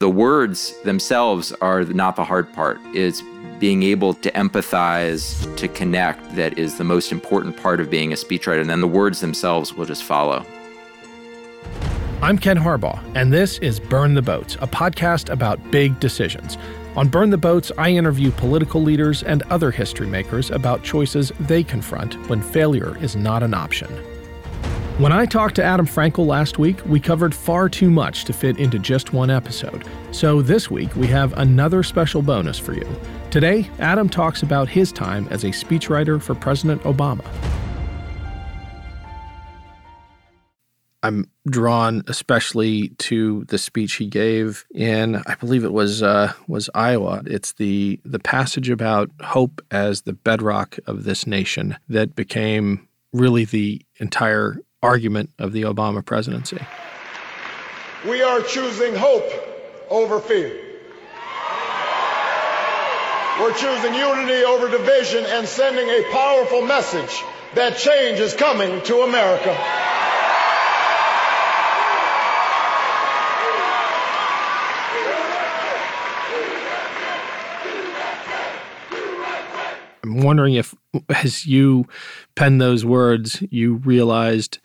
The words themselves are not the hard part. It's being able to empathize, to connect, that is the most important part of being a speechwriter. And then the words themselves will just follow. I'm Ken Harbaugh, and this is Burn the Boats, a podcast about big decisions. On Burn the Boats, I interview political leaders and other history makers about choices they confront when failure is not an option. When I talked to Adam Frankel last week, we covered far too much to fit into just one episode. So this week, we have another special bonus for you. Today, Adam talks about his time as a speechwriter for President Obama. I'm drawn especially to the speech he gave in I believe it was uh, was Iowa. It's the the passage about hope as the bedrock of this nation that became really the entire argument of the Obama presidency. We are choosing hope over fear. We're choosing unity over division and sending a powerful message that change is coming to America. I'm wondering if, as you penned those words, you realized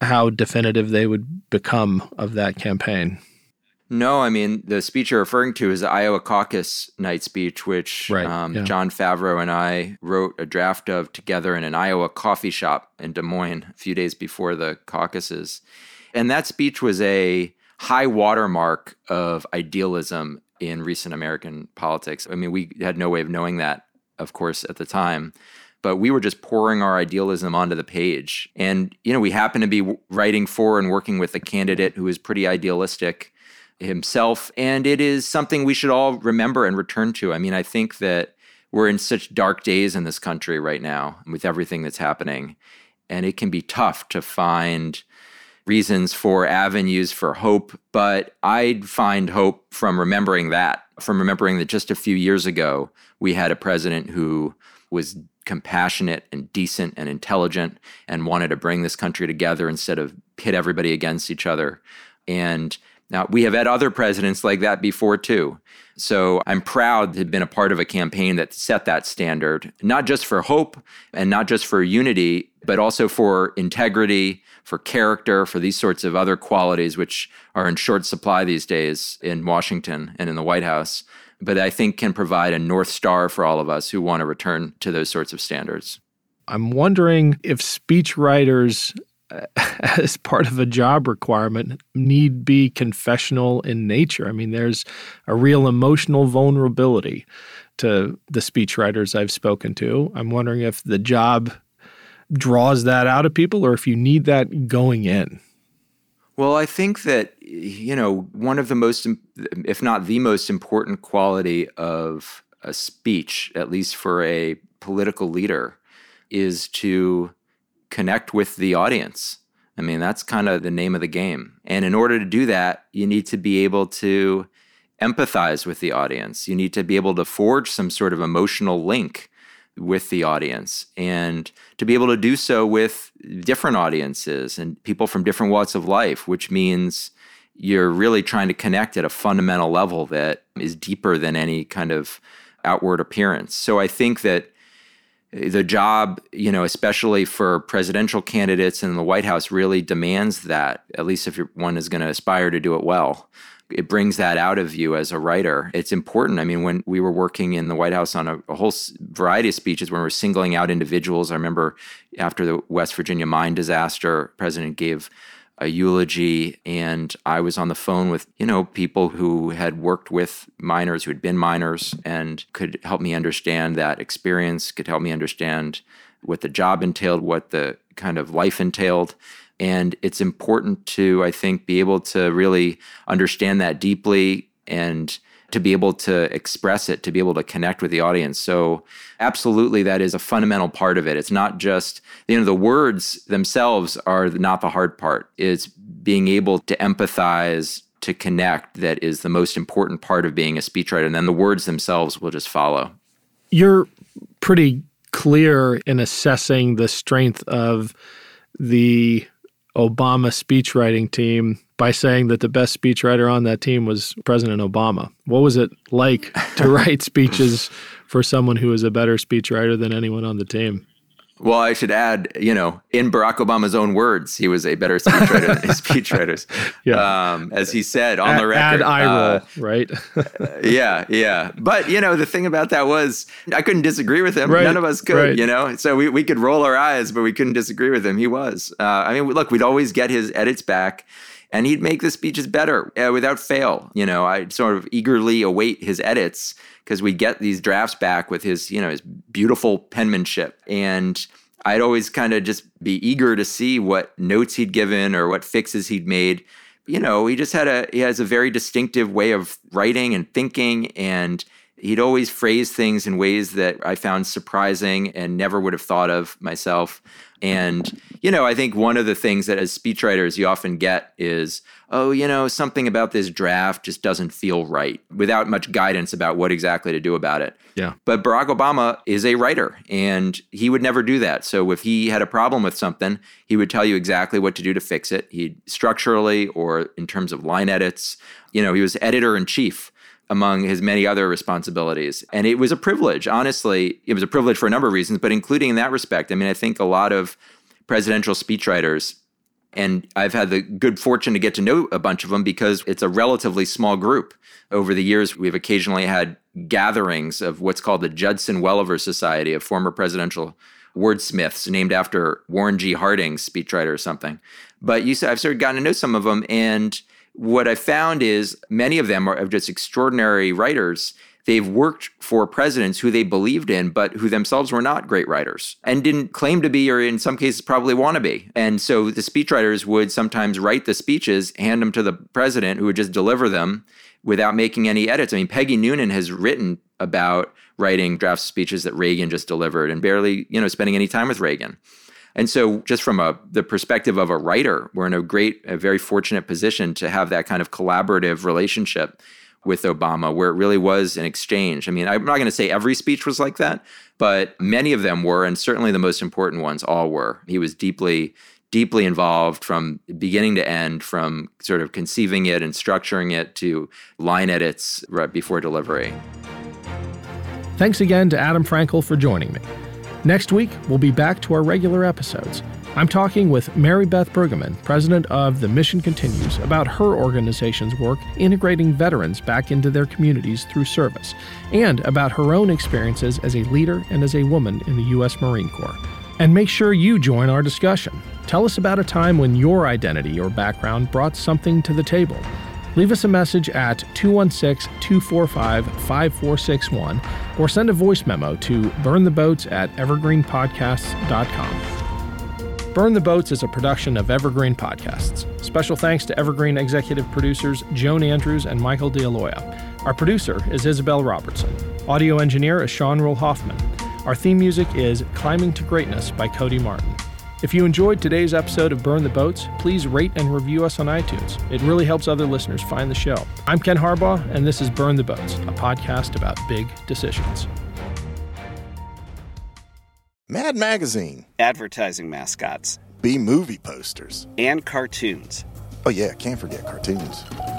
how definitive they would become of that campaign. No, I mean, the speech you're referring to is the Iowa caucus night speech, which right, um, yeah. Jon Favreau and I wrote a draft of together in an Iowa coffee shop in Des Moines a few days before the caucuses. And that speech was a high watermark of idealism in recent American politics. I mean, we had no way of knowing that, of course, at the time but we were just pouring our idealism onto the page. And, you know, we happened to be writing for and working with a candidate who is pretty idealistic himself. And it is something we should all remember and return to. I mean, I think that we're in such dark days in this country right now with everything that's happening. And it can be tough to find reasons for avenues for hope. But I'd find hope from remembering that, from remembering that just a few years ago, we had a president who was compassionate and decent and intelligent and wanted to bring this country together instead of pit everybody against each other. And now we have had other presidents like that before too. So I'm proud to have been a part of a campaign that set that standard, not just for hope and not just for unity, but also for integrity, for character, for these sorts of other qualities which are in short supply these days in Washington and in the White House but I think can provide a North Star for all of us who want to return to those sorts of standards. I'm wondering if speech writers, uh, as part of a job requirement, need be confessional in nature. I mean, there's a real emotional vulnerability to the speech writers I've spoken to. I'm wondering if the job draws that out of people or if you need that going in. Well, I think that, you know, one of the most, if not the most important quality of a speech, at least for a political leader, is to connect with the audience. I mean, that's kind of the name of the game. And in order to do that, you need to be able to empathize with the audience. You need to be able to forge some sort of emotional link with the audience and to be able to do so with different audiences and people from different walks of life, which means you're really trying to connect at a fundamental level that is deeper than any kind of outward appearance. So I think that the job, you know, especially for presidential candidates in the White House, really demands that, at least if one is going to aspire to do it well it brings that out of you as a writer. It's important. I mean, when we were working in the White House on a, a, whole variety of speeches, when we were singling out individuals, I remember after the West Virginia mine disaster, President gave a eulogy, and I was on the phone with you know people who had worked with miners, who had been miners, and could help me understand that experience, could help me understand what the job entailed, what the kind of life entailed. And it's important to, I think, be able to really understand that deeply and to be able to express it, to be able to connect with the audience. So, absolutely, that is a fundamental part of it. It's not just, you know, the words themselves are not the hard part. It's being able to empathize, to connect, that is the most important part of being a speechwriter. And then the words themselves will just follow. You're pretty clear in assessing the strength of the Obama speechwriting team by saying that the best speechwriter on that team was President Obama. What was it like to write speeches for someone who was a better speechwriter than anyone on the team? Well, I should add, you know, in Barack Obama's own words, he was a better speechwriter than his speechwriters. Yeah. Um, as he said on add, the record. Add eye roll, uh, right? yeah, yeah. But, you know, the thing about that was I couldn't disagree with him. Right, None of us could, right. you know? So we, we could roll our eyes, but we couldn't disagree with him. He was. Uh, I mean, look, we'd always get his edits back and he'd make the speeches better uh, without fail. You know, I'd sort of eagerly await his edits because we'd get these drafts back with his, you know, his beautiful penmanship. And I'd always kind of just be eager to see what notes he'd given or what fixes he'd made. You know, he just had a he has a very distinctive way of writing and thinking and he'd always phrase things in ways that I found surprising and never would have thought of myself. And, you know, I think one of the things that as speechwriters you often get is, oh, you know, something about this draft just doesn't feel right without much guidance about what exactly to do about it. Yeah. But Barack Obama is a writer and he would never do that. So if he had a problem with something, he would tell you exactly what to do to fix it. He'd structurally or in terms of line edits, you know, he was editor in chief among his many other responsibilities. And it was a privilege, honestly. It was a privilege for a number of reasons, but including in that respect. I mean, I think a lot of presidential speechwriters, and I've had the good fortune to get to know a bunch of them because it's a relatively small group. Over the years, we've occasionally had gatherings of what's called the Judson Welliver Society of former presidential wordsmiths named after Warren G. Harding's speechwriter or something. But you I've sort of gotten to know some of them and what I found is many of them are just extraordinary writers. They've worked for presidents who they believed in, but who themselves were not great writers and didn't claim to be, or in some cases probably want to be. And so the speechwriters would sometimes write the speeches, hand them to the president, who would just deliver them without making any edits. I mean, Peggy Noonan has written about writing draft speeches that Reagan just delivered and barely, you know, spending any time with Reagan. And so, just from a, the perspective of a writer, we're in a great, a very fortunate position to have that kind of collaborative relationship with Obama, where it really was an exchange. I mean, I'm not going to say every speech was like that, but many of them were, and certainly the most important ones all were. He was deeply, deeply involved from beginning to end, from sort of conceiving it and structuring it to line edits right before delivery. Thanks again to Adam Frankel for joining me. Next week, we'll be back to our regular episodes. I'm talking with Mary Beth Brueggemann, president of The Mission Continues, about her organization's work integrating veterans back into their communities through service, and about her own experiences as a leader and as a woman in the U.S. Marine Corps. And make sure you join our discussion. Tell us about a time when your identity or background brought something to the table. Leave us a message at 216 245 5461 or send a voice memo to burntheboats at evergreenpodcasts.com. Burn the Boats is a production of Evergreen Podcasts. Special thanks to Evergreen executive producers Joan Andrews and Michael D'Aloia. Our producer is Isabel Robertson. Audio engineer is Sean Rule Hoffman. Our theme music is Climbing to Greatness by Cody Martin. If you enjoyed today's episode of Burn the Boats, please rate and review us on iTunes. It really helps other listeners find the show. I'm Ken Harbaugh, and this is Burn the Boats, a podcast about big decisions. Mad Magazine. Advertising mascots. B movie posters. And cartoons. Oh, yeah, can't forget cartoons.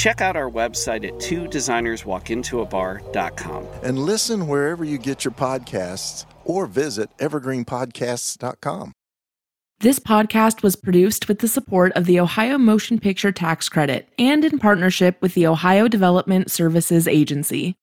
Check out our website at two designers walk into a designerswalkintoabar.com. And listen wherever you get your podcasts or visit evergreenpodcasts.com. This podcast was produced with the support of the Ohio Motion Picture Tax Credit and in partnership with the Ohio Development Services Agency.